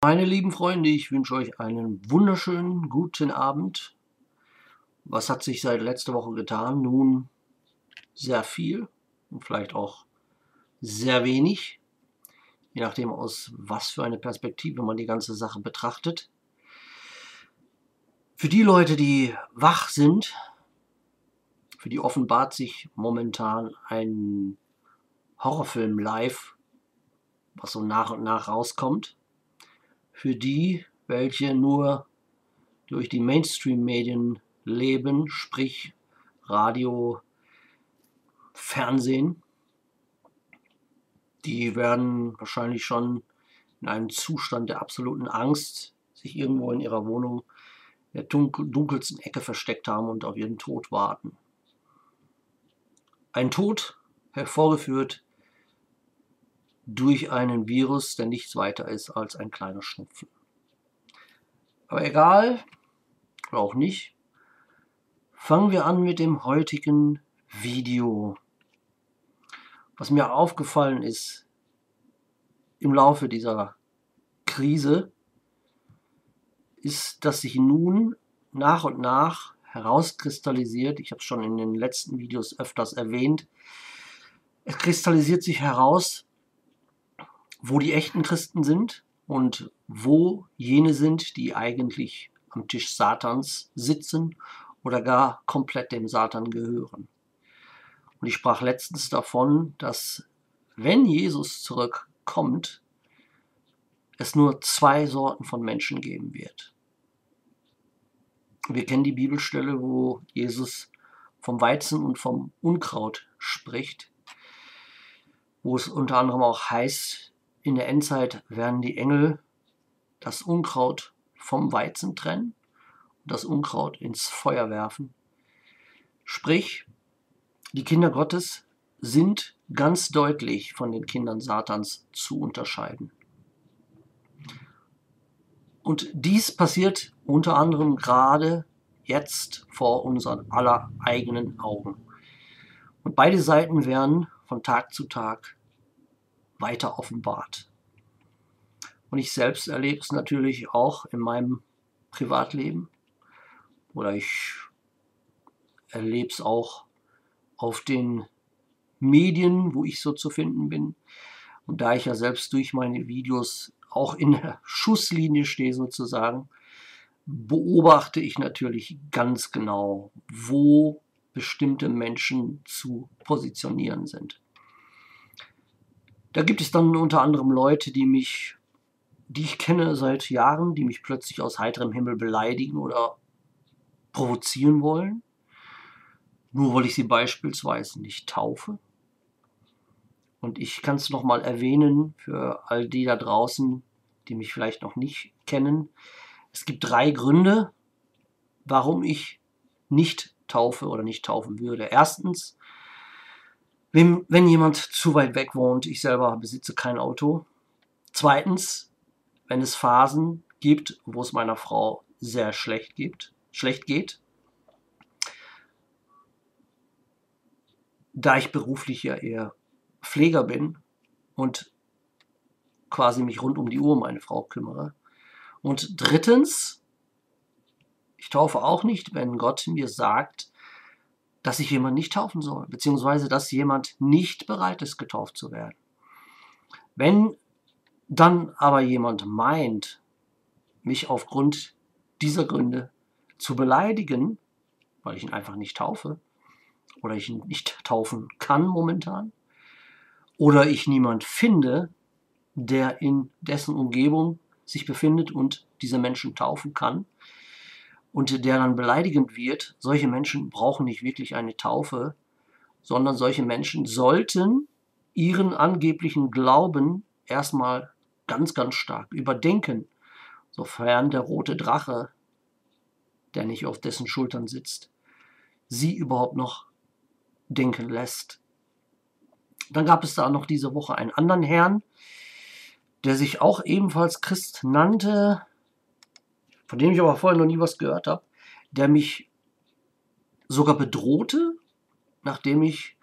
Meine lieben Freunde, ich wünsche euch einen wunderschönen guten Abend. Was hat sich seit letzter Woche getan? Nun, sehr viel und vielleicht auch sehr wenig, je nachdem aus was für eine Perspektive man die ganze Sache betrachtet. Für die Leute, die wach sind, für die offenbart sich momentan ein Horrorfilm live, was so nach und nach rauskommt. Für die, welche nur durch die Mainstream-Medien leben, sprich Radio, Fernsehen, die werden wahrscheinlich schon in einem Zustand der absoluten Angst sich irgendwo in ihrer Wohnung der dunkelsten Ecke versteckt haben und auf ihren Tod warten. Ein Tod hervorgeführt durch einen Virus, der nichts weiter ist als ein kleiner Schnupfen. Aber egal, oder auch nicht, fangen wir an mit dem heutigen Video. Was mir aufgefallen ist im Laufe dieser Krise, ist, dass sich nun nach und nach herauskristallisiert, ich habe es schon in den letzten Videos öfters erwähnt, es kristallisiert sich heraus, wo die echten Christen sind und wo jene sind, die eigentlich am Tisch Satans sitzen oder gar komplett dem Satan gehören. Und ich sprach letztens davon, dass wenn Jesus zurückkommt, es nur zwei Sorten von Menschen geben wird. Wir kennen die Bibelstelle, wo Jesus vom Weizen und vom Unkraut spricht, wo es unter anderem auch heißt, in der Endzeit werden die Engel das Unkraut vom Weizen trennen und das Unkraut ins Feuer werfen. Sprich, die Kinder Gottes sind ganz deutlich von den Kindern Satans zu unterscheiden. Und dies passiert unter anderem gerade jetzt vor unseren aller eigenen Augen. Und beide Seiten werden von Tag zu Tag weiter offenbart. Und ich selbst erlebe es natürlich auch in meinem Privatleben. Oder ich erlebe es auch auf den Medien, wo ich so zu finden bin. Und da ich ja selbst durch meine Videos auch in der Schusslinie stehe sozusagen, beobachte ich natürlich ganz genau, wo bestimmte Menschen zu positionieren sind. Da gibt es dann unter anderem Leute, die mich, die ich kenne seit Jahren, die mich plötzlich aus heiterem Himmel beleidigen oder provozieren wollen, nur weil ich sie beispielsweise nicht taufe. Und ich kann es nochmal erwähnen für all die da draußen, die mich vielleicht noch nicht kennen. Es gibt drei Gründe, warum ich nicht taufe oder nicht taufen würde. Erstens, wenn, wenn jemand zu weit weg wohnt, ich selber besitze kein Auto. Zweitens, wenn es Phasen gibt, wo es meiner Frau sehr schlecht gibt, schlecht geht. Da ich beruflich ja eher Pfleger bin und quasi mich rund um die Uhr um meine Frau kümmere. Und drittens, ich taufe auch nicht, wenn Gott mir sagt, dass ich jemand nicht taufen soll, beziehungsweise dass jemand nicht bereit ist, getauft zu werden. Wenn dann aber jemand meint, mich aufgrund dieser Gründe zu beleidigen, weil ich ihn einfach nicht taufe oder ich ihn nicht taufen kann momentan, oder ich niemand finde, der in dessen Umgebung sich befindet und diese Menschen taufen kann, und der dann beleidigend wird, solche Menschen brauchen nicht wirklich eine Taufe, sondern solche Menschen sollten ihren angeblichen Glauben erstmal ganz, ganz stark überdenken, sofern der rote Drache, der nicht auf dessen Schultern sitzt, sie überhaupt noch denken lässt. Dann gab es da noch diese Woche einen anderen Herrn, der sich auch ebenfalls Christ nannte, von dem ich aber vorher noch nie was gehört habe, der mich sogar bedrohte, nachdem ich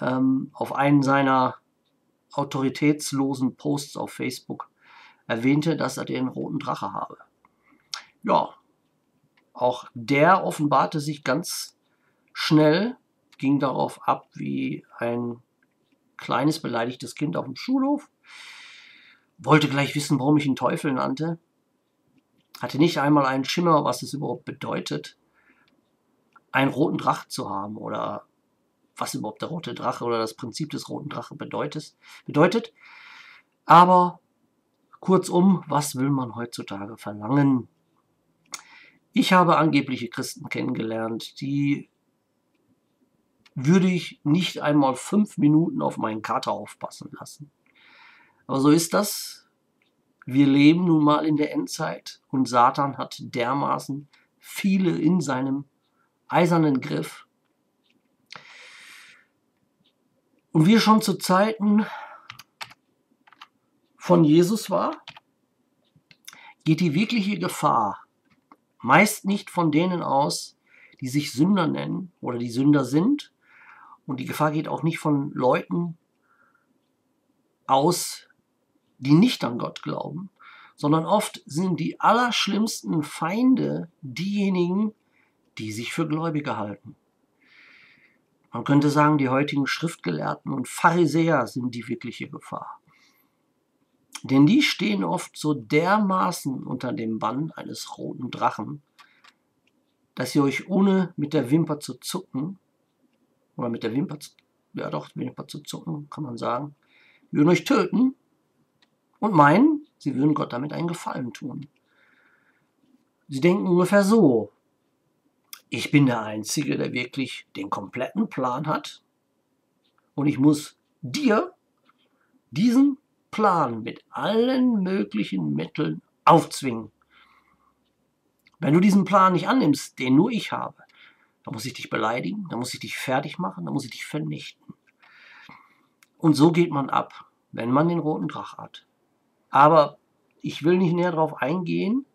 ähm, auf einen seiner autoritätslosen Posts auf Facebook erwähnte, dass er den roten Drache habe. Ja, auch der offenbarte sich ganz schnell, ging darauf ab wie ein kleines beleidigtes Kind auf dem Schulhof, wollte gleich wissen, warum ich ihn Teufel nannte, hatte nicht einmal einen Schimmer, was es überhaupt bedeutet, einen roten Drachen zu haben oder was überhaupt der rote Drache oder das Prinzip des roten Drachen bedeutet. bedeutet. Aber kurzum, was will man heutzutage verlangen? Ich habe angebliche Christen kennengelernt, die würde ich nicht einmal fünf Minuten auf meinen Kater aufpassen lassen. Aber so ist das. Wir leben nun mal in der Endzeit und Satan hat dermaßen viele in seinem eisernen Griff. Und wie schon zu Zeiten von Jesus war, geht die wirkliche Gefahr meist nicht von denen aus, die sich Sünder nennen oder die Sünder sind. Und die Gefahr geht auch nicht von Leuten aus, die nicht an Gott glauben, sondern oft sind die allerschlimmsten Feinde diejenigen, die sich für Gläubige halten. Man könnte sagen, die heutigen Schriftgelehrten und Pharisäer sind die wirkliche Gefahr. Denn die stehen oft so dermaßen unter dem Bann eines roten Drachen, dass ihr euch ohne mit der Wimper zu zucken, oder mit der Wimper ja doch, Wimper zu zucken, kann man sagen, würden euch töten und meinen, sie würden Gott damit einen Gefallen tun. Sie denken ungefähr so, ich bin der Einzige, der wirklich den kompletten Plan hat und ich muss dir diesen Plan mit allen möglichen Mitteln aufzwingen. Wenn du diesen Plan nicht annimmst, den nur ich habe, dann muss ich dich beleidigen, dann muss ich dich fertig machen, dann muss ich dich vernichten. Und so geht man ab, wenn man den roten Drach hat. Aber ich will nicht näher darauf eingehen,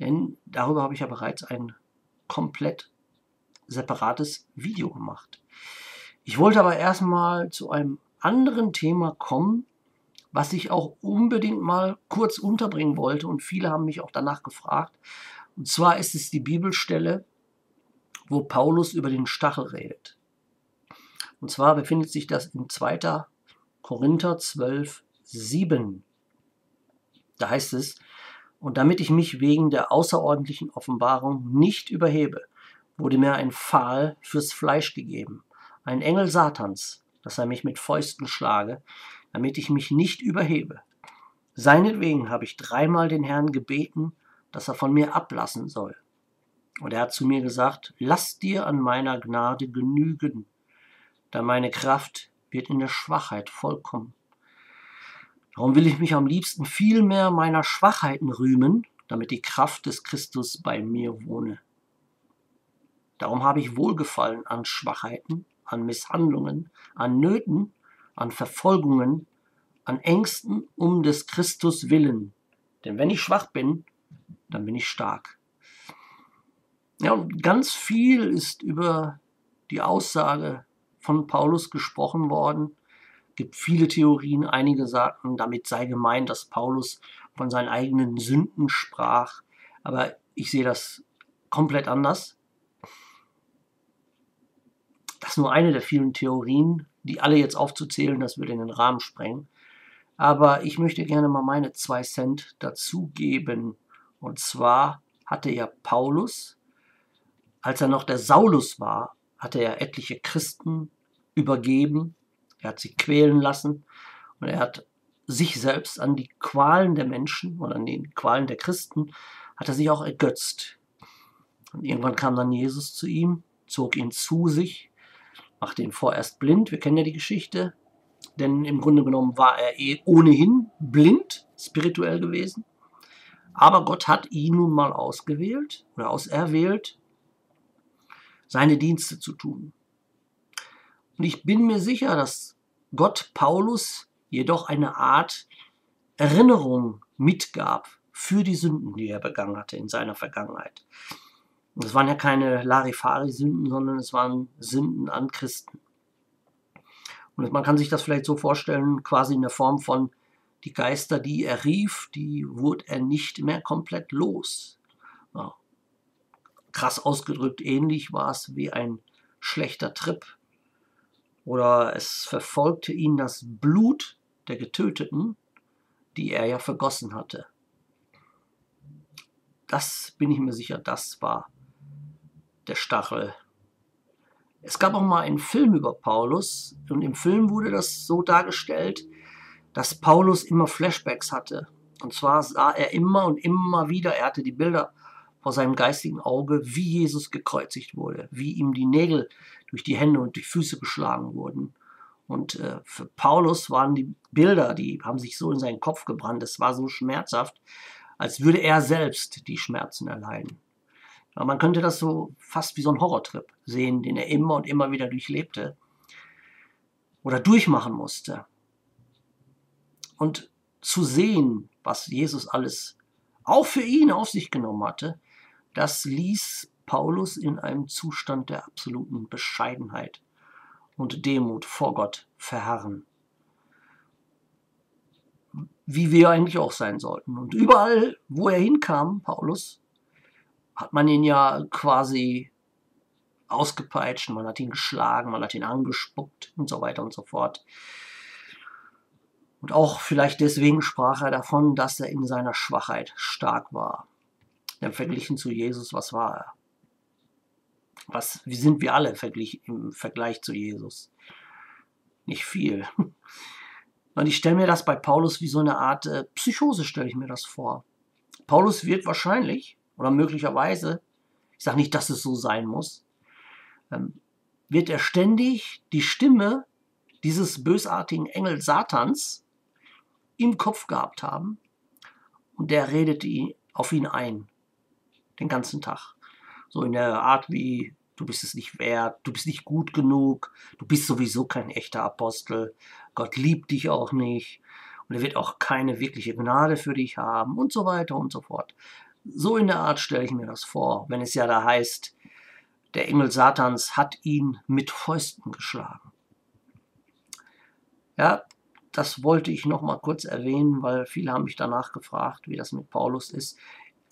denn darüber habe ich ja bereits ein komplett separates Video gemacht. Ich wollte aber erstmal zu einem anderen Thema kommen, was ich auch unbedingt mal kurz unterbringen wollte und viele haben mich auch danach gefragt. Und zwar ist es die Bibelstelle, wo Paulus über den Stachel redet. Und zwar befindet sich das in 2. Korinther 12, 7. Da heißt es, und damit ich mich wegen der außerordentlichen Offenbarung nicht überhebe, wurde mir ein Pfahl fürs Fleisch gegeben, ein Engel Satans, dass er mich mit Fäusten schlage, damit ich mich nicht überhebe. Seinetwegen habe ich dreimal den Herrn gebeten, dass er von mir ablassen soll. Und er hat zu mir gesagt, lass dir an meiner Gnade genügen, da meine Kraft wird in der Schwachheit vollkommen. Darum will ich mich am liebsten viel mehr meiner Schwachheiten rühmen, damit die Kraft des Christus bei mir wohne. Darum habe ich Wohlgefallen an Schwachheiten, an Misshandlungen, an Nöten, an Verfolgungen, an Ängsten um des Christus willen. Denn wenn ich schwach bin, dann bin ich stark. Ja, und ganz viel ist über die Aussage von Paulus gesprochen worden. Gibt viele Theorien. Einige sagten, damit sei gemeint, dass Paulus von seinen eigenen Sünden sprach. Aber ich sehe das komplett anders. Das ist nur eine der vielen Theorien, die alle jetzt aufzuzählen, das würde in den Rahmen sprengen. Aber ich möchte gerne mal meine zwei Cent dazugeben. Und zwar hatte ja Paulus, als er noch der Saulus war, hatte er etliche Christen übergeben. Er hat sie quälen lassen und er hat sich selbst an die Qualen der Menschen oder an den Qualen der Christen hat er sich auch ergötzt. Und irgendwann kam dann Jesus zu ihm, zog ihn zu sich, machte ihn vorerst blind. Wir kennen ja die Geschichte denn im Grunde genommen war er eh ohnehin blind, spirituell gewesen. Aber Gott hat ihn nun mal ausgewählt oder auserwählt, seine Dienste zu tun. Und ich bin mir sicher, dass Gott Paulus jedoch eine Art Erinnerung mitgab für die Sünden, die er begangen hatte in seiner Vergangenheit. Das waren ja keine Larifari-Sünden, sondern es waren Sünden an Christen. Und man kann sich das vielleicht so vorstellen, quasi in der Form von, Die Geister, die er rief, die wurde er nicht mehr komplett los. Krass ausgedrückt, ähnlich war es wie ein schlechter Trip. Oder es verfolgte ihn das Blut der Getöteten, die er ja vergossen hatte. Das bin ich mir sicher, das war der Stachel. Es gab auch mal einen Film über Paulus und im Film wurde das so dargestellt, dass Paulus immer Flashbacks hatte. Und zwar sah er immer und immer wieder, er hatte die Bilder vor seinem geistigen Auge, wie Jesus gekreuzigt wurde, wie ihm die Nägel durch die Hände und die Füße geschlagen wurden. Und äh, für Paulus waren die Bilder, die haben sich so in seinen Kopf gebrannt, es war so schmerzhaft, als würde er selbst die Schmerzen erleiden. Aber man könnte das so fast wie so ein Horrortrip sehen, den er immer und immer wieder durchlebte oder durchmachen musste. Und zu sehen, was Jesus alles auch für ihn auf sich genommen hatte, das ließ Paulus in einem Zustand der absoluten Bescheidenheit und Demut vor Gott verharren. Wie wir eigentlich auch sein sollten. Und überall, wo er hinkam, Paulus, hat man ihn ja quasi ausgepeitscht, man hat ihn geschlagen, man hat ihn angespuckt und so weiter und so fort. Und auch vielleicht deswegen sprach er davon, dass er in seiner Schwachheit stark war. Denn verglichen zu Jesus, was war er? Was, wie sind wir alle im Vergleich zu Jesus? Nicht viel. Und ich stelle mir das bei Paulus wie so eine Art äh, Psychose, stelle ich mir das vor. Paulus wird wahrscheinlich oder möglicherweise, ich sage nicht, dass es so sein muss, ähm, wird er ständig die Stimme dieses bösartigen Engel Satans im Kopf gehabt haben und der redet auf ihn ein, den ganzen Tag. So in der Art wie, du bist es nicht wert, du bist nicht gut genug, du bist sowieso kein echter Apostel, Gott liebt dich auch nicht und er wird auch keine wirkliche Gnade für dich haben und so weiter und so fort. So in der Art stelle ich mir das vor, wenn es ja da heißt, der Engel Satans hat ihn mit Fäusten geschlagen. Ja, das wollte ich noch mal kurz erwähnen, weil viele haben mich danach gefragt, wie das mit Paulus ist.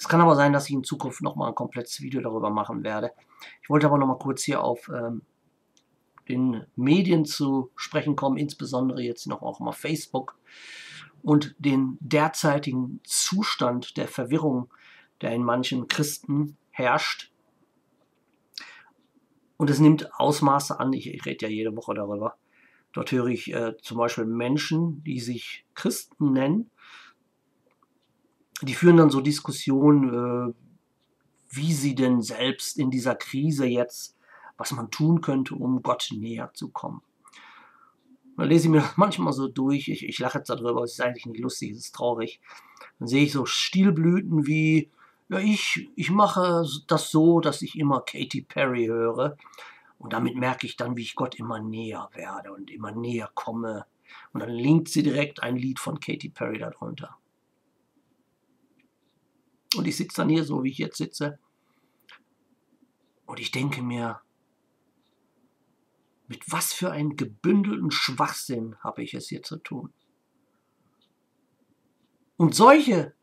Es kann aber sein, dass ich in Zukunft noch mal ein komplettes Video darüber machen werde. Ich wollte aber noch mal kurz hier auf ähm, den Medien zu sprechen kommen, insbesondere jetzt noch auch mal Facebook und den derzeitigen Zustand der Verwirrung der in manchen Christen herrscht. Und es nimmt Ausmaße an, ich, ich rede ja jede Woche darüber. Dort höre ich äh, zum Beispiel Menschen, die sich Christen nennen, die führen dann so Diskussionen, äh, wie sie denn selbst in dieser Krise jetzt, was man tun könnte, um Gott näher zu kommen. Da lese ich mir das manchmal so durch, ich, ich lache jetzt darüber, es ist eigentlich nicht lustig, es ist traurig. Dann sehe ich so Stilblüten wie, ja, ich, ich mache das so, dass ich immer Katy Perry höre. Und damit merke ich dann, wie ich Gott immer näher werde und immer näher komme. Und dann linkt sie direkt ein Lied von Katy Perry darunter. Und ich sitze dann hier so, wie ich jetzt sitze. Und ich denke mir, mit was für einem gebündelten Schwachsinn habe ich es hier zu tun? Und solche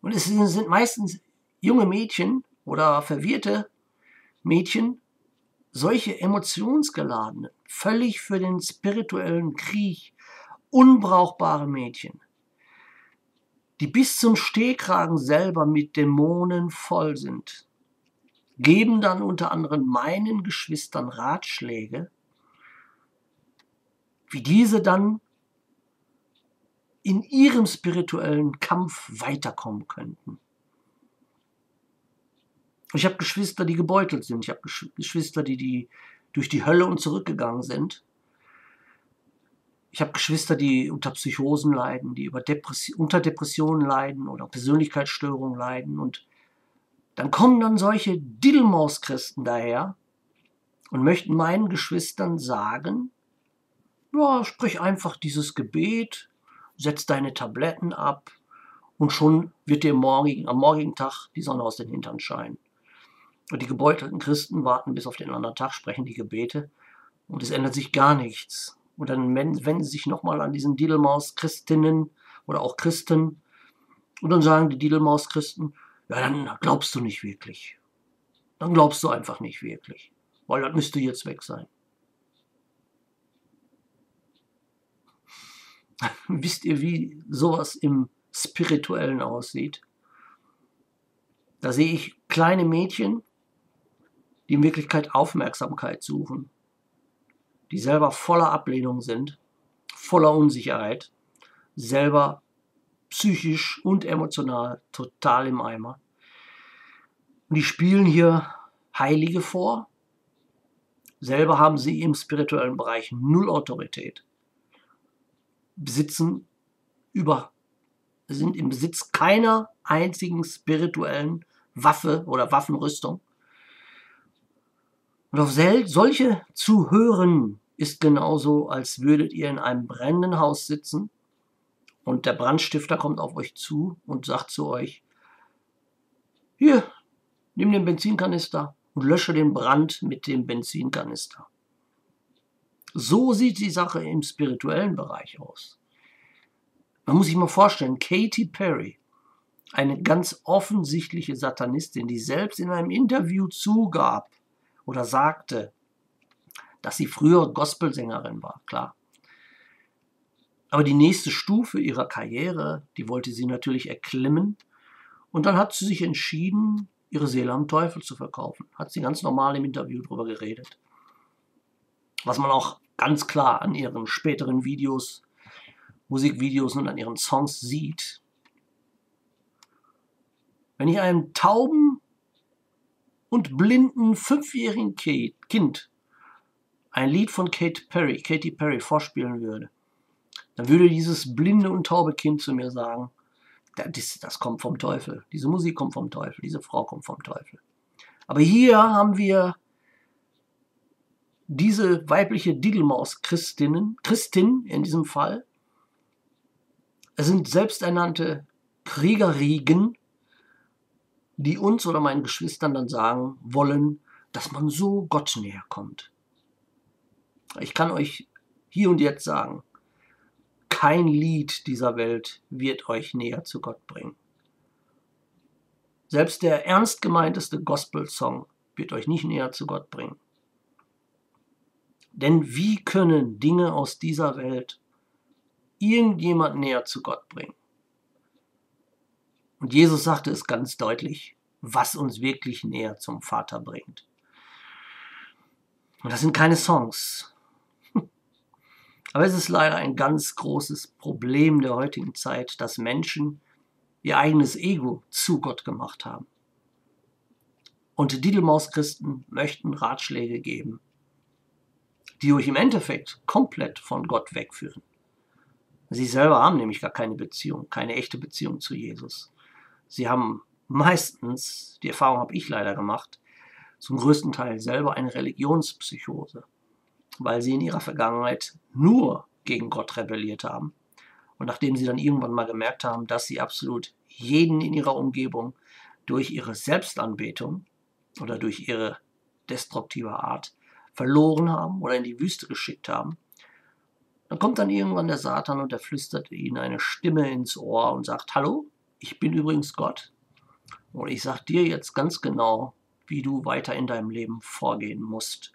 und es sind meistens junge Mädchen oder verwirrte Mädchen, solche emotionsgeladene, völlig für den spirituellen Krieg unbrauchbare Mädchen, die bis zum Stehkragen selber mit Dämonen voll sind, geben dann unter anderem meinen Geschwistern Ratschläge, wie diese dann in ihrem spirituellen Kampf weiterkommen könnten. Ich habe Geschwister, die gebeutelt sind. Ich habe Geschwister, die, die durch die Hölle und zurückgegangen sind. Ich habe Geschwister, die unter Psychosen leiden, die über Depressi unter Depressionen leiden oder Persönlichkeitsstörungen leiden. Und dann kommen dann solche Diddelmaus-Christen daher und möchten meinen Geschwistern sagen, ja, sprich einfach dieses Gebet, setz deine Tabletten ab und schon wird dir morgigen, am morgigen Tag die Sonne aus den Hintern scheinen. Und die gebeutelten Christen warten bis auf den anderen Tag, sprechen die Gebete und es ändert sich gar nichts. Und dann wenden sie sich nochmal an diesen Didelmaus-Christinnen oder auch Christen. Und dann sagen die Didelmaus-Christen, ja, dann glaubst du nicht wirklich. Dann glaubst du einfach nicht wirklich. Weil das müsste jetzt weg sein. Wisst ihr, wie sowas im Spirituellen aussieht? Da sehe ich kleine Mädchen, die in Wirklichkeit Aufmerksamkeit suchen, die selber voller Ablehnung sind, voller Unsicherheit, selber psychisch und emotional total im Eimer. Und die spielen hier Heilige vor. Selber haben sie im spirituellen Bereich null Autorität. Besitzen über, sind im Besitz keiner einzigen spirituellen Waffe oder Waffenrüstung. Und auf solche zu hören ist genauso, als würdet ihr in einem brennenden Haus sitzen und der Brandstifter kommt auf euch zu und sagt zu euch, hier, nimm den Benzinkanister und lösche den Brand mit dem Benzinkanister. So sieht die Sache im spirituellen Bereich aus. Man muss sich mal vorstellen, Katy Perry, eine ganz offensichtliche Satanistin, die selbst in einem Interview zugab, oder sagte, dass sie früher Gospelsängerin war, klar. Aber die nächste Stufe ihrer Karriere, die wollte sie natürlich erklimmen. Und dann hat sie sich entschieden, ihre Seele am Teufel zu verkaufen. Hat sie ganz normal im Interview darüber geredet. Was man auch ganz klar an ihren späteren Videos, Musikvideos und an ihren Songs sieht. Wenn ich einem tauben und blinden fünfjährigen Kind ein Lied von Kate Perry, Katy Perry vorspielen würde, dann würde dieses blinde und taube Kind zu mir sagen, das, das kommt vom Teufel, diese Musik kommt vom Teufel, diese Frau kommt vom Teufel. Aber hier haben wir diese weibliche Didelmaus Christinnen, Christin in diesem Fall. Es sind selbsternannte Kriegerigen, die uns oder meinen Geschwistern dann sagen wollen, dass man so Gott näher kommt. Ich kann euch hier und jetzt sagen, kein Lied dieser Welt wird euch näher zu Gott bringen. Selbst der ernst gemeinteste Gospel-Song wird euch nicht näher zu Gott bringen. Denn wie können Dinge aus dieser Welt irgendjemand näher zu Gott bringen? Und Jesus sagte es ganz deutlich, was uns wirklich näher zum Vater bringt. Und das sind keine Songs. Aber es ist leider ein ganz großes Problem der heutigen Zeit, dass Menschen ihr eigenes Ego zu Gott gemacht haben. Und Didelmaus-Christen möchten Ratschläge geben, die euch im Endeffekt komplett von Gott wegführen. Sie selber haben nämlich gar keine Beziehung, keine echte Beziehung zu Jesus. Sie haben meistens, die Erfahrung habe ich leider gemacht, zum größten Teil selber eine Religionspsychose, weil sie in ihrer Vergangenheit nur gegen Gott rebelliert haben. Und nachdem sie dann irgendwann mal gemerkt haben, dass sie absolut jeden in ihrer Umgebung durch ihre Selbstanbetung oder durch ihre destruktive Art verloren haben oder in die Wüste geschickt haben, dann kommt dann irgendwann der Satan und er flüstert ihnen eine Stimme ins Ohr und sagt, hallo, ich bin übrigens Gott und ich sage dir jetzt ganz genau, wie du weiter in deinem Leben vorgehen musst.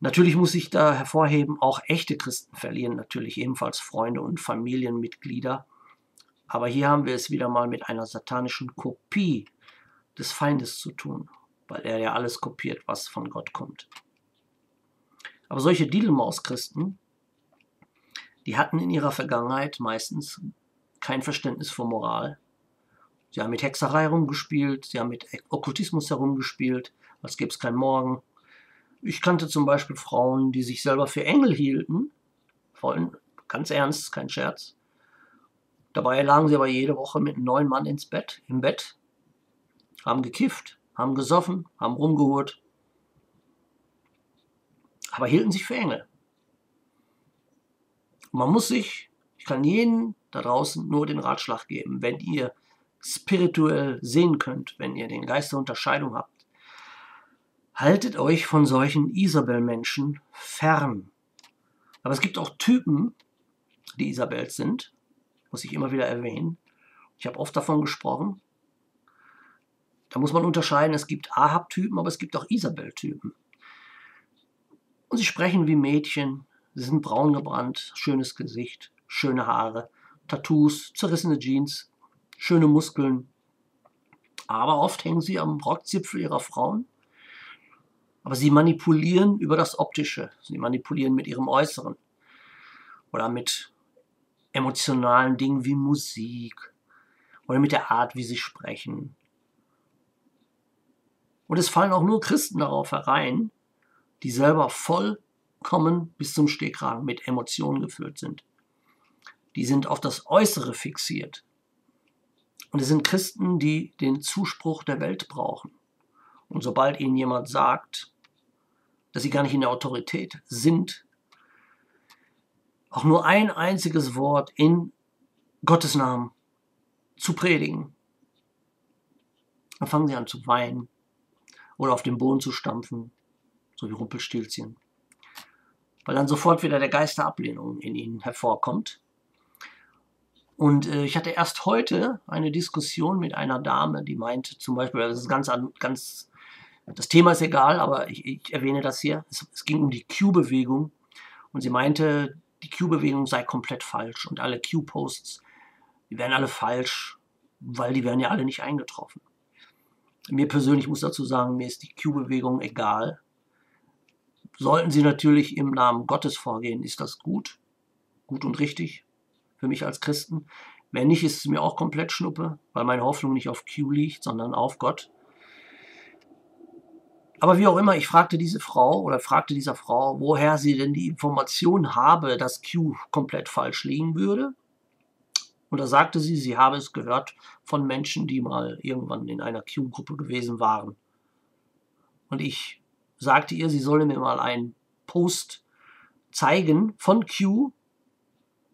Natürlich muss ich da hervorheben, auch echte Christen verlieren natürlich ebenfalls Freunde und Familienmitglieder. Aber hier haben wir es wieder mal mit einer satanischen Kopie des Feindes zu tun, weil er ja alles kopiert, was von Gott kommt. Aber solche Didelmaus-Christen, die hatten in ihrer Vergangenheit meistens kein Verständnis für Moral. Sie haben mit Hexerei herumgespielt, sie haben mit Okkultismus herumgespielt, als gäbe es keinen Morgen. Ich kannte zum Beispiel Frauen, die sich selber für Engel hielten, voll, ganz ernst, kein Scherz. Dabei lagen sie aber jede Woche mit einem neuen Mann ins Bett, im Bett, haben gekifft, haben gesoffen, haben rumgehurt, aber hielten sich für Engel. Man muss sich, ich kann jeden da draußen nur den Ratschlag geben, wenn ihr spirituell sehen könnt, wenn ihr den Geist der Unterscheidung habt, haltet euch von solchen Isabel-Menschen fern. Aber es gibt auch Typen, die Isabels sind, muss ich immer wieder erwähnen. Ich habe oft davon gesprochen. Da muss man unterscheiden, es gibt Ahab-Typen, aber es gibt auch Isabel-Typen. Und sie sprechen wie Mädchen, sie sind braun gebrannt, schönes Gesicht, schöne Haare, Tattoos, zerrissene Jeans, schöne Muskeln. Aber oft hängen sie am Rockzipfel ihrer Frauen. Aber sie manipulieren über das Optische, sie manipulieren mit ihrem Äußeren oder mit emotionalen Dingen wie Musik oder mit der Art, wie sie sprechen. Und es fallen auch nur Christen darauf herein, die selber vollkommen bis zum Stehkragen mit Emotionen gefüllt sind. Die sind auf das Äußere fixiert. Und es sind Christen, die den Zuspruch der Welt brauchen. Und sobald ihnen jemand sagt, dass sie gar nicht in der Autorität sind, auch nur ein einziges Wort in Gottes Namen zu predigen, dann fangen sie an zu weinen oder auf den Boden zu stampfen, so wie Rumpelstilzchen. Weil dann sofort wieder der Geist der Ablehnung in ihnen hervorkommt. Und äh, ich hatte erst heute eine Diskussion mit einer Dame, die meinte zum Beispiel, das ist ganz, ganz das Thema ist egal, aber ich, ich erwähne das hier. Es, es ging um die Q-Bewegung und sie meinte, die Q-Bewegung sei komplett falsch und alle Q-Posts, die wären alle falsch, weil die wären ja alle nicht eingetroffen. Mir persönlich muss dazu sagen, mir ist die Q-Bewegung egal. Sollten sie natürlich im Namen Gottes vorgehen, ist das gut, gut und richtig für mich als Christen. Wenn nicht, ist es mir auch komplett Schnuppe, weil meine Hoffnung nicht auf Q liegt, sondern auf Gott. Aber wie auch immer, ich fragte diese Frau oder fragte dieser Frau, woher sie denn die Information habe, dass Q komplett falsch liegen würde. Und da sagte sie, sie habe es gehört von Menschen, die mal irgendwann in einer Q-Gruppe gewesen waren. Und ich sagte ihr, sie solle mir mal einen Post zeigen von Q,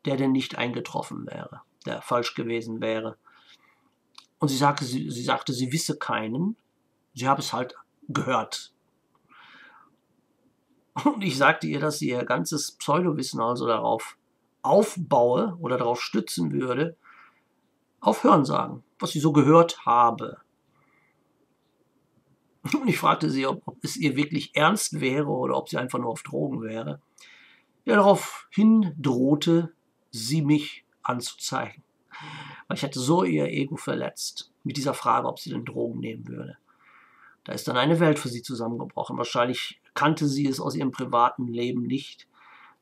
der denn nicht eingetroffen wäre, der falsch gewesen wäre. Und sie sagte, sie, sie sagte, sie wisse keinen. Sie habe es halt gehört. Und ich sagte ihr, dass sie ihr ganzes Pseudowissen also darauf aufbaue oder darauf stützen würde, auf Hörensagen, was sie so gehört habe. Und ich fragte sie, ob, ob, es ihr wirklich ernst wäre oder ob sie einfach nur auf Drogen wäre. Ja, daraufhin drohte sie mich anzuzeigen. Weil ich hatte so ihr Ego verletzt mit dieser Frage, ob sie denn Drogen nehmen würde. Da ist dann eine Welt für sie zusammengebrochen. Wahrscheinlich kannte sie es aus ihrem privaten Leben nicht,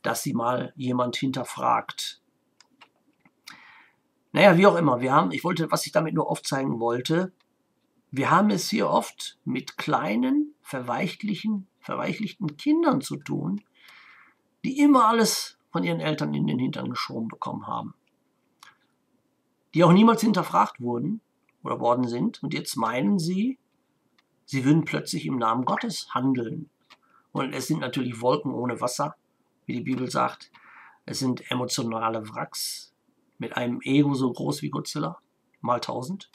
dass sie mal jemand hinterfragt. Naja, wie auch immer, wir haben, ich wollte, was ich damit nur aufzeigen wollte, wir haben es hier oft mit kleinen, verweichlichen, verweichlichten Kindern zu tun, die immer alles von ihren Eltern in den Hintern geschoben bekommen haben. Die auch niemals hinterfragt wurden oder worden sind und jetzt meinen sie, Sie würden plötzlich im Namen Gottes handeln. Und es sind natürlich Wolken ohne Wasser, wie die Bibel sagt. Es sind emotionale Wracks mit einem Ego so groß wie Godzilla, mal tausend.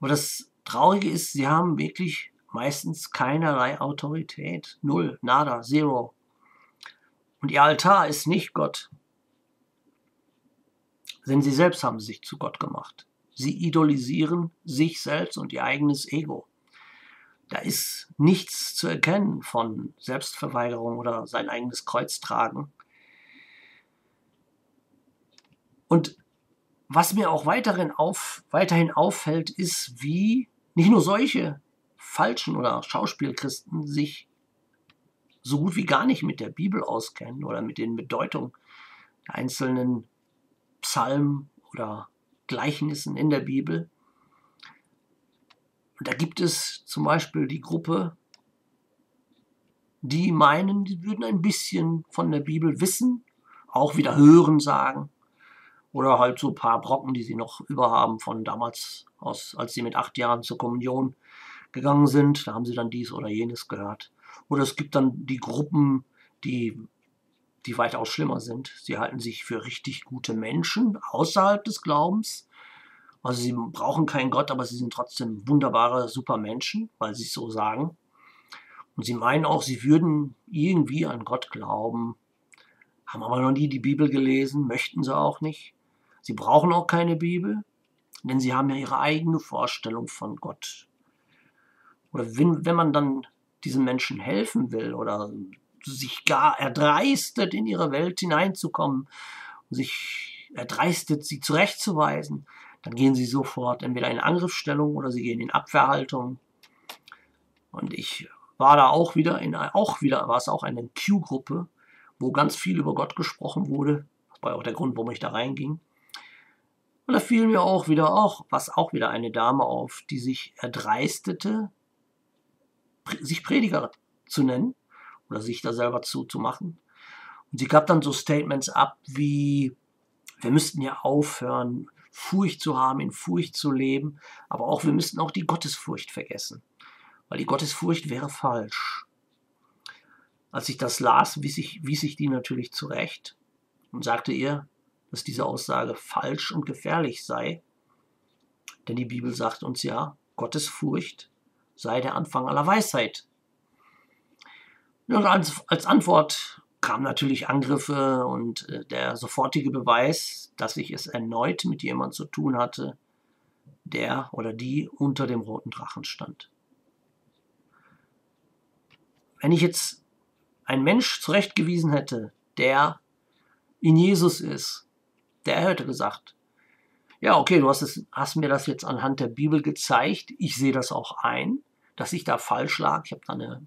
Aber das Traurige ist, sie haben wirklich meistens keinerlei Autorität. Null, nada, zero. Und ihr Altar ist nicht Gott. Denn sie selbst haben sich zu Gott gemacht. Sie idolisieren sich selbst und ihr eigenes Ego. Da ist nichts zu erkennen von Selbstverweigerung oder sein eigenes Kreuz tragen. Und was mir auch weiterhin, auf, weiterhin auffällt, ist, wie nicht nur solche falschen oder Schauspielchristen sich so gut wie gar nicht mit der Bibel auskennen oder mit den Bedeutungen der einzelnen Psalmen oder Gleichnissen in der Bibel, und da gibt es zum Beispiel die Gruppe, die meinen, die würden ein bisschen von der Bibel wissen, auch wieder hören sagen. Oder halt so ein paar Brocken, die sie noch überhaben von damals, aus, als sie mit acht Jahren zur Kommunion gegangen sind. Da haben sie dann dies oder jenes gehört. Oder es gibt dann die Gruppen, die, die weitaus schlimmer sind. Sie halten sich für richtig gute Menschen außerhalb des Glaubens also sie brauchen keinen Gott, aber sie sind trotzdem wunderbare, super Menschen, weil sie es so sagen. Und sie meinen auch, sie würden irgendwie an Gott glauben, haben aber noch nie die Bibel gelesen, möchten sie auch nicht. Sie brauchen auch keine Bibel, denn sie haben ja ihre eigene Vorstellung von Gott. Oder wenn, wenn man dann diesen Menschen helfen will oder sich gar erdreistet, in ihre Welt hineinzukommen sich erdreistet, sie zurechtzuweisen, dann gehen sie sofort entweder in Angriffsstellung oder sie gehen in Abwehrhaltung. Und ich war da auch wieder in, auch wieder, war es auch eine Q-Gruppe, wo ganz viel über Gott gesprochen wurde. Das war auch der Grund, warum ich da reinging. Und da fiel mir auch wieder auch, was auch wieder eine Dame auf, die sich erdreistete, sich Prediger zu nennen oder sich da selber zuzumachen. Und sie gab dann so Statements ab wie, wir müssten ja aufhören, Furcht zu haben, in Furcht zu leben, aber auch wir müssten auch die Gottesfurcht vergessen, weil die Gottesfurcht wäre falsch. Als ich das las, wies ich, wies ich die natürlich zurecht und sagte ihr, dass diese Aussage falsch und gefährlich sei, denn die Bibel sagt uns ja, Gottesfurcht sei der Anfang aller Weisheit. Und als, als Antwort kamen natürlich Angriffe und äh, der sofortige Beweis, dass ich es erneut mit jemandem zu tun hatte, der oder die unter dem roten Drachen stand. Wenn ich jetzt einen Mensch zurechtgewiesen hätte, der in Jesus ist, der hätte gesagt, ja, okay, du hast, es, hast mir das jetzt anhand der Bibel gezeigt, ich sehe das auch ein, dass ich da falsch lag, ich habe da eine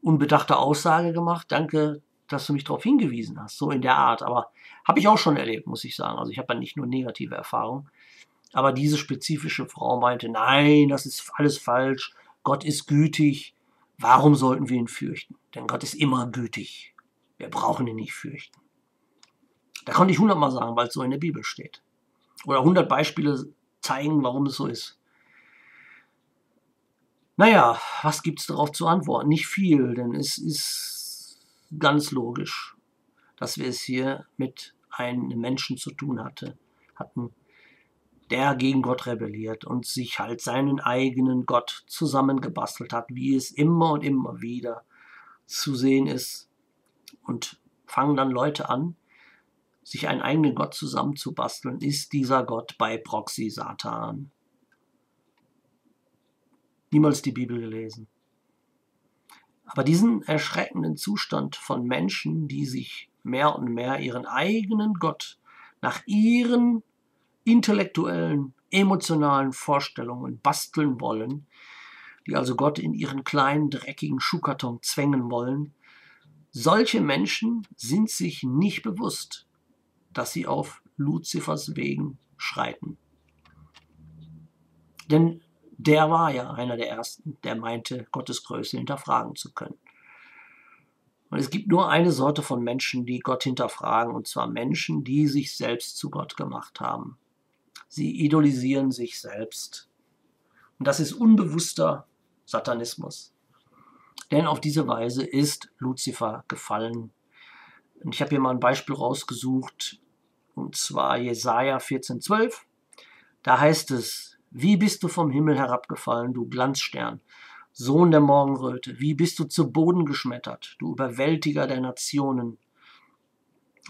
unbedachte Aussage gemacht, danke, dass du mich darauf hingewiesen hast, so in der Art, aber habe ich auch schon erlebt, muss ich sagen, also ich habe da nicht nur negative Erfahrungen, aber diese spezifische Frau meinte, nein, das ist alles falsch, Gott ist gütig, warum sollten wir ihn fürchten? Denn Gott ist immer gütig, wir brauchen ihn nicht fürchten. Da konnte ich hundertmal sagen, weil es so in der Bibel steht. Oder hundert Beispiele zeigen, warum es so ist. Naja, was gibt es darauf zu antworten? Nicht viel, denn es ist ganz logisch, dass wir es hier mit einem Menschen zu tun hatte, hatten, der gegen Gott rebelliert und sich halt seinen eigenen Gott zusammengebastelt hat, wie es immer und immer wieder zu sehen ist. Und fangen dann Leute an, sich einen eigenen Gott zusammenzubasteln, ist dieser Gott bei Proxy Satan. Niemals die Bibel gelesen. Aber diesen erschreckenden Zustand von Menschen, die sich mehr und mehr ihren eigenen Gott nach ihren intellektuellen, emotionalen Vorstellungen basteln wollen, die also Gott in ihren kleinen, dreckigen Schuhkarton zwängen wollen, solche Menschen sind sich nicht bewusst, dass sie auf Luzifers Wegen schreiten. Denn der war ja einer der Ersten, der meinte, Gottes Größe hinterfragen zu können. Und es gibt nur eine Sorte von Menschen, die Gott hinterfragen, und zwar Menschen, die sich selbst zu Gott gemacht haben. Sie idolisieren sich selbst. Und das ist unbewusster Satanismus. Denn auf diese Weise ist Luzifer gefallen. Und ich habe hier mal ein Beispiel rausgesucht, und zwar Jesaja 14,12. Da heißt es: Wie bist du vom Himmel herabgefallen, du Glanzstern, Sohn der Morgenröte? Wie bist du zu Boden geschmettert, du Überwältiger der Nationen?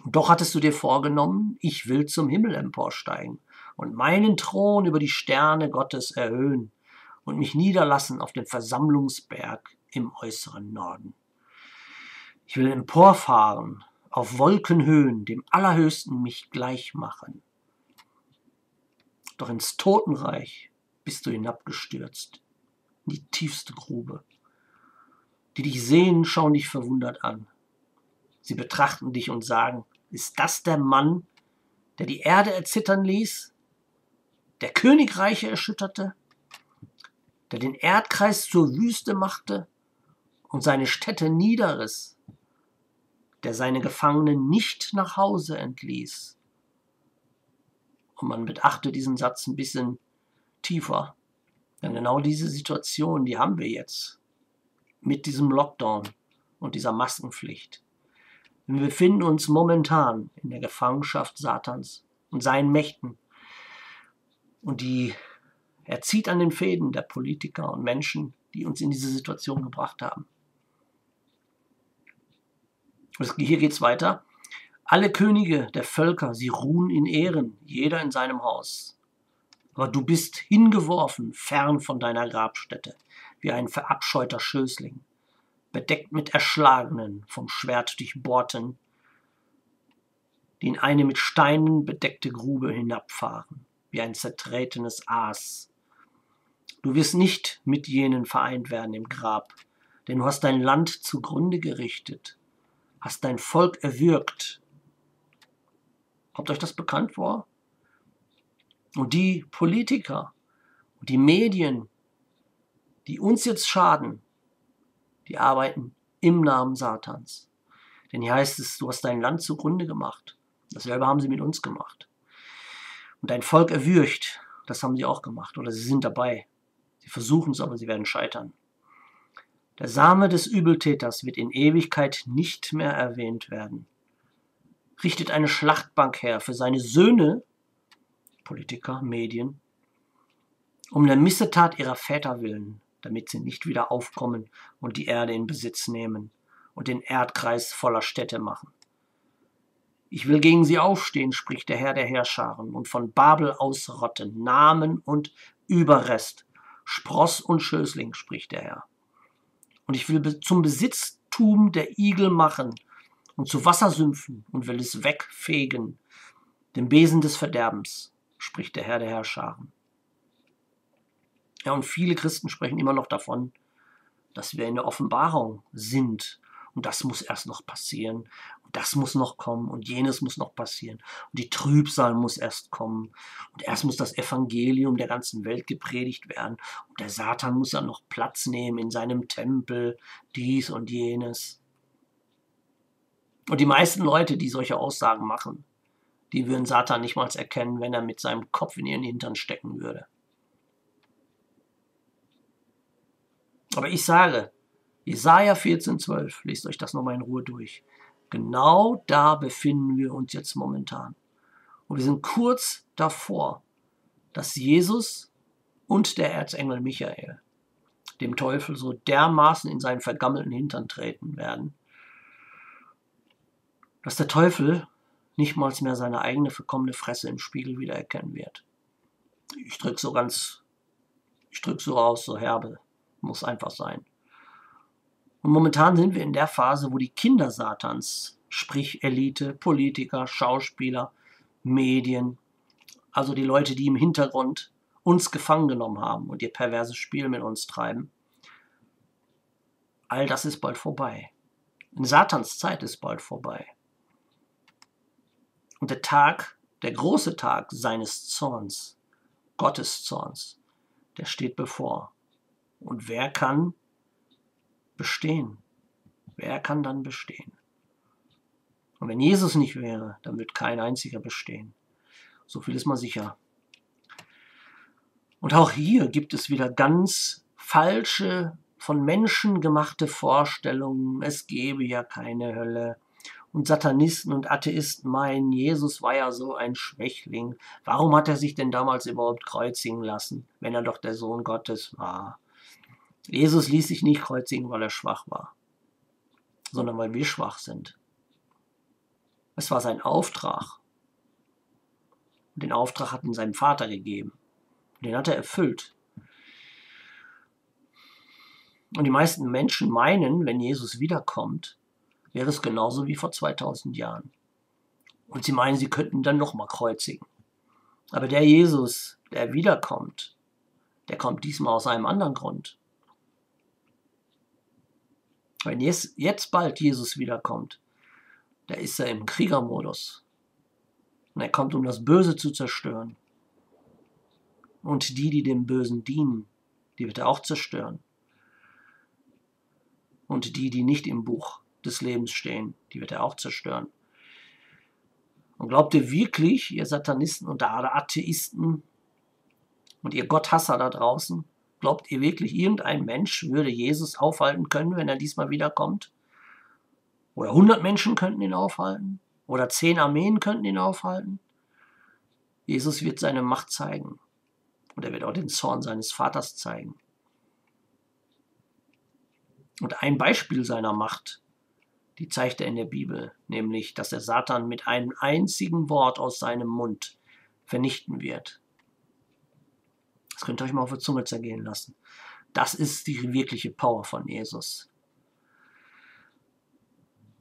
Doch hattest du dir vorgenommen, ich will zum Himmel emporsteigen und meinen Thron über die Sterne Gottes erhöhen und mich niederlassen auf den Versammlungsberg im äußeren Norden. Ich will emporfahren auf Wolkenhöhen dem Allerhöchsten mich gleich machen. Doch ins Totenreich bist du hinabgestürzt, in die tiefste Grube. Die dich sehen, schauen dich verwundert an. Sie betrachten dich und sagen, ist das der Mann, der die Erde erzittern ließ, der Königreiche erschütterte, der den Erdkreis zur Wüste machte und seine Städte niederriss? der seine Gefangenen nicht nach Hause entließ. Und man beachte diesen Satz ein bisschen tiefer. Denn genau diese Situation, die haben wir jetzt mit diesem Lockdown und dieser Maskenpflicht. Wir befinden uns momentan in der Gefangenschaft Satans und seinen Mächten. Und die, er zieht an den Fäden der Politiker und Menschen, die uns in diese Situation gebracht haben. Hier geht es weiter. Alle Könige der Völker, sie ruhen in Ehren, jeder in seinem Haus. Aber du bist hingeworfen, fern von deiner Grabstätte, wie ein verabscheuter Schößling, bedeckt mit Erschlagenen, vom Schwert durchbohrten, die in eine mit Steinen bedeckte Grube hinabfahren, wie ein zertretenes Aas. Du wirst nicht mit jenen vereint werden im Grab, denn du hast dein Land zugrunde gerichtet, hast dein Volk erwürgt. Kommt euch das bekannt vor? Und die Politiker und die Medien, die uns jetzt schaden, die arbeiten im Namen Satans. Denn hier heißt es, du hast dein Land zugrunde gemacht. Dasselbe haben sie mit uns gemacht. Und dein Volk erwürgt, das haben sie auch gemacht. Oder sie sind dabei. Sie versuchen es, aber sie werden scheitern. Der Same des Übeltäters wird in Ewigkeit nicht mehr erwähnt werden. Richtet eine Schlachtbank her für seine Söhne, Politiker, Medien, um der Missetat ihrer Väter willen, damit sie nicht wieder aufkommen und die Erde in Besitz nehmen und den Erdkreis voller Städte machen. Ich will gegen sie aufstehen, spricht der Herr der Herrscharen, und von Babel ausrotten, Namen und Überrest, Spross und Schößling, spricht der Herr. Und ich will zum Besitztum der Igel machen und zu Wassersümpfen und will es wegfegen, den Besen des Verderbens, spricht der Herr der Herrscharen. Ja, und viele Christen sprechen immer noch davon, dass wir in der Offenbarung sind und das muss erst noch passieren. Und das muss noch kommen. Und jenes muss noch passieren. Und die Trübsal muss erst kommen. Und erst muss das Evangelium der ganzen Welt gepredigt werden. Und der Satan muss ja noch Platz nehmen in seinem Tempel. Dies und jenes. Und die meisten Leute, die solche Aussagen machen, die würden Satan nicht mal erkennen, wenn er mit seinem Kopf in ihren Hintern stecken würde. Aber ich sage, Jesaja 14,12, lest euch das nochmal in Ruhe durch. Genau da befinden wir uns jetzt momentan. Und wir sind kurz davor, dass Jesus und der Erzengel Michael dem Teufel so dermaßen in seinen vergammelten Hintern treten werden, dass der Teufel nicht mal mehr seine eigene verkommene Fresse im Spiegel wiedererkennen wird. Ich drücke so ganz, ich drücke so aus, so herbe, muss einfach sein. Und momentan sind wir in der Phase, wo die Kinder Satans, sprich Elite, Politiker, Schauspieler, Medien, also die Leute, die im Hintergrund uns gefangen genommen haben und ihr perverses Spiel mit uns treiben, all das ist bald vorbei. In Satans Zeit ist bald vorbei. Und der Tag, der große Tag seines Zorns, Gottes Zorns, der steht bevor. Und wer kann bestehen? Wer kann dann bestehen? Und wenn Jesus nicht wäre, dann wird kein einziger bestehen. So viel ist mal sicher. Und auch hier gibt es wieder ganz falsche, von Menschen gemachte Vorstellungen. Es gebe ja keine Hölle. Und Satanisten und Atheisten meinen, Jesus war ja so ein Schwächling. Warum hat er sich denn damals überhaupt kreuzigen lassen, wenn er doch der Sohn Gottes war? Jesus ließ sich nicht kreuzigen, weil er schwach war, sondern weil wir schwach sind. Es war sein Auftrag. Den Auftrag hat ihn seinem Vater gegeben. Den hat er erfüllt. Und die meisten Menschen meinen, wenn Jesus wiederkommt, wäre es genauso wie vor 2000 Jahren. Und sie meinen, sie könnten dann nochmal kreuzigen. Aber der Jesus, der wiederkommt, der kommt diesmal aus einem anderen Grund. Wenn jetzt, jetzt bald Jesus wiederkommt, da ist er im Kriegermodus. Und er kommt, um das Böse zu zerstören. Und die, die dem Bösen dienen, die wird er auch zerstören. Und die, die nicht im Buch des Lebens stehen, die wird er auch zerstören. Und glaubt ihr wirklich, ihr Satanisten und Atheisten und ihr Gotthasser da draußen, Glaubt ihr wirklich, irgendein Mensch würde Jesus aufhalten können, wenn er diesmal wiederkommt? Oder 100 Menschen könnten ihn aufhalten? Oder 10 Armeen könnten ihn aufhalten? Jesus wird seine Macht zeigen. Und er wird auch den Zorn seines Vaters zeigen. Und ein Beispiel seiner Macht, die zeigt er in der Bibel, nämlich, dass er Satan mit einem einzigen Wort aus seinem Mund vernichten wird. Das könnt ihr euch mal auf der Zunge zergehen lassen. Das ist die wirkliche Power von Jesus.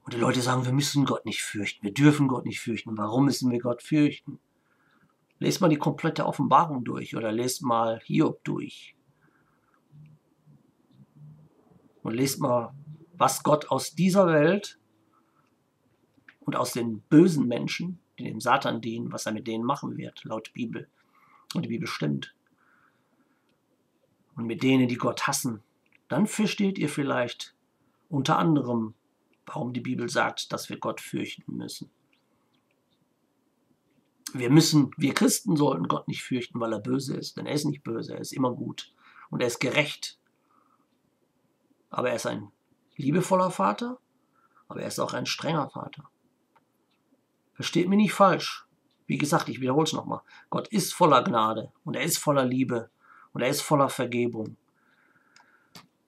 Und die Leute sagen, wir müssen Gott nicht fürchten, wir dürfen Gott nicht fürchten. Warum müssen wir Gott fürchten? Lest mal die komplette Offenbarung durch oder lest mal Hiob durch. Und lest mal, was Gott aus dieser Welt und aus den bösen Menschen, die dem Satan dienen, was er mit denen machen wird, laut Bibel. Und die Bibel stimmt. Und mit denen, die Gott hassen, dann versteht ihr vielleicht unter anderem, warum die Bibel sagt, dass wir Gott fürchten müssen. Wir müssen, wir Christen sollten Gott nicht fürchten, weil er böse ist, denn er ist nicht böse, er ist immer gut und er ist gerecht. Aber er ist ein liebevoller Vater, aber er ist auch ein strenger Vater. Versteht mich nicht falsch. Wie gesagt, ich wiederhole es nochmal. Gott ist voller Gnade und er ist voller Liebe und er ist voller Vergebung.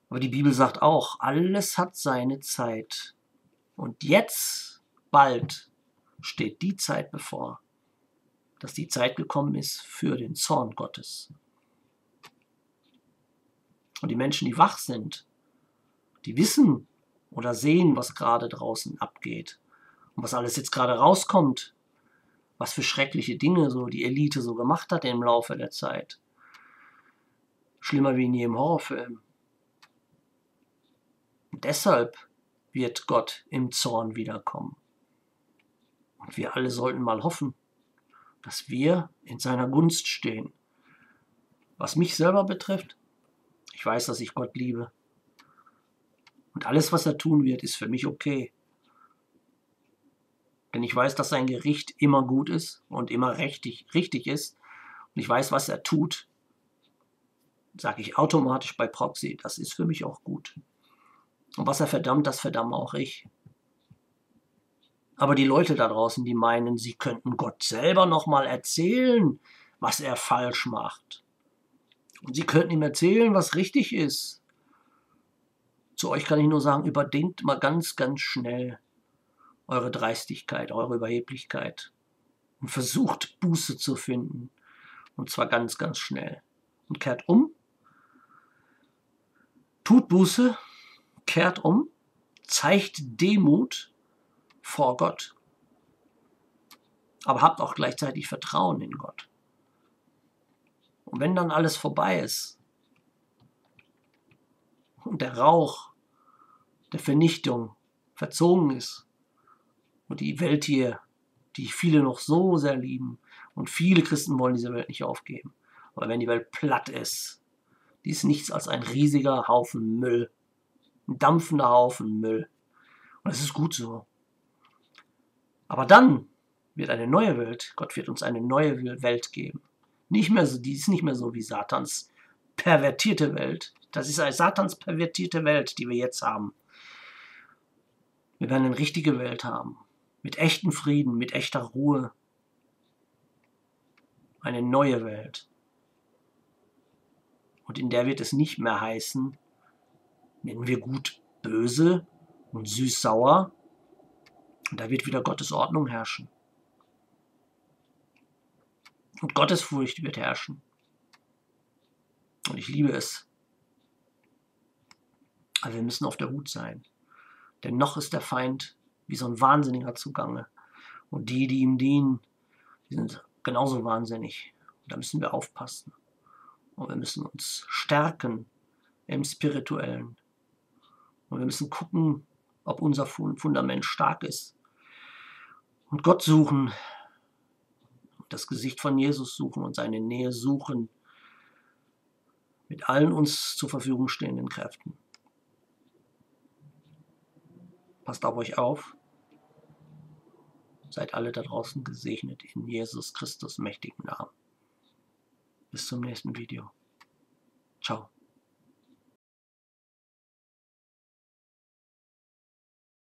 Aber die Bibel sagt auch, alles hat seine Zeit. Und jetzt, bald, steht die Zeit bevor, dass die Zeit gekommen ist für den Zorn Gottes. Und die Menschen, die wach sind, die wissen oder sehen, was gerade draußen abgeht und was alles jetzt gerade rauskommt, was für schreckliche Dinge so die Elite so gemacht hat im Laufe der Zeit. Schlimmer wie in jedem Horrorfilm. Und deshalb wird Gott im Zorn wiederkommen. Und wir alle sollten mal hoffen, dass wir in seiner Gunst stehen. Was mich selber betrifft, ich weiß, dass ich Gott liebe. Und alles, was er tun wird, ist für mich okay. Denn ich weiß, dass sein Gericht immer gut ist und immer richtig, richtig ist. Und ich weiß, was er tut. Sage ich automatisch bei Proxy, das ist für mich auch gut. Und was er verdammt, das verdamme auch ich. Aber die Leute da draußen, die meinen, sie könnten Gott selber nochmal erzählen, was er falsch macht. Und sie könnten ihm erzählen, was richtig ist. Zu euch kann ich nur sagen, überdenkt mal ganz, ganz schnell eure Dreistigkeit, eure Überheblichkeit und versucht Buße zu finden. Und zwar ganz, ganz schnell. Und kehrt um. Tut Buße, kehrt um, zeigt Demut vor Gott. Aber habt auch gleichzeitig Vertrauen in Gott. Und wenn dann alles vorbei ist und der Rauch der Vernichtung verzogen ist und die Welt hier, die viele noch so sehr lieben und viele Christen wollen diese Welt nicht aufgeben. Aber wenn die Welt platt ist, die ist nichts als ein riesiger Haufen Müll, ein dampfender Haufen Müll. Und es ist gut so. Aber dann wird eine neue Welt, Gott wird uns eine neue Welt geben. Nicht mehr so, die ist nicht mehr so wie Satans pervertierte Welt. Das ist eine Satans pervertierte Welt, die wir jetzt haben. Wir werden eine richtige Welt haben. Mit echtem Frieden, mit echter Ruhe. Eine neue Welt. Und in der wird es nicht mehr heißen, nennen wir gut böse und süß-sauer, und da wird wieder Gottes Ordnung herrschen. Und Gottes Furcht wird herrschen. Und ich liebe es. Aber wir müssen auf der Hut sein. Denn noch ist der Feind wie so ein Wahnsinniger zugange. Und die, die ihm dienen, die sind genauso wahnsinnig. Und da müssen wir aufpassen. Und wir müssen uns stärken im Spirituellen. Und wir müssen gucken, ob unser Fundament stark ist und Gott suchen, das Gesicht von Jesus suchen und seine Nähe suchen mit allen uns zur Verfügung stehenden Kräften. Passt auf euch auf. Seid alle da draußen gesegnet in Jesus Christus mächtigen Namen. Bis zum nächsten Video. Ciao.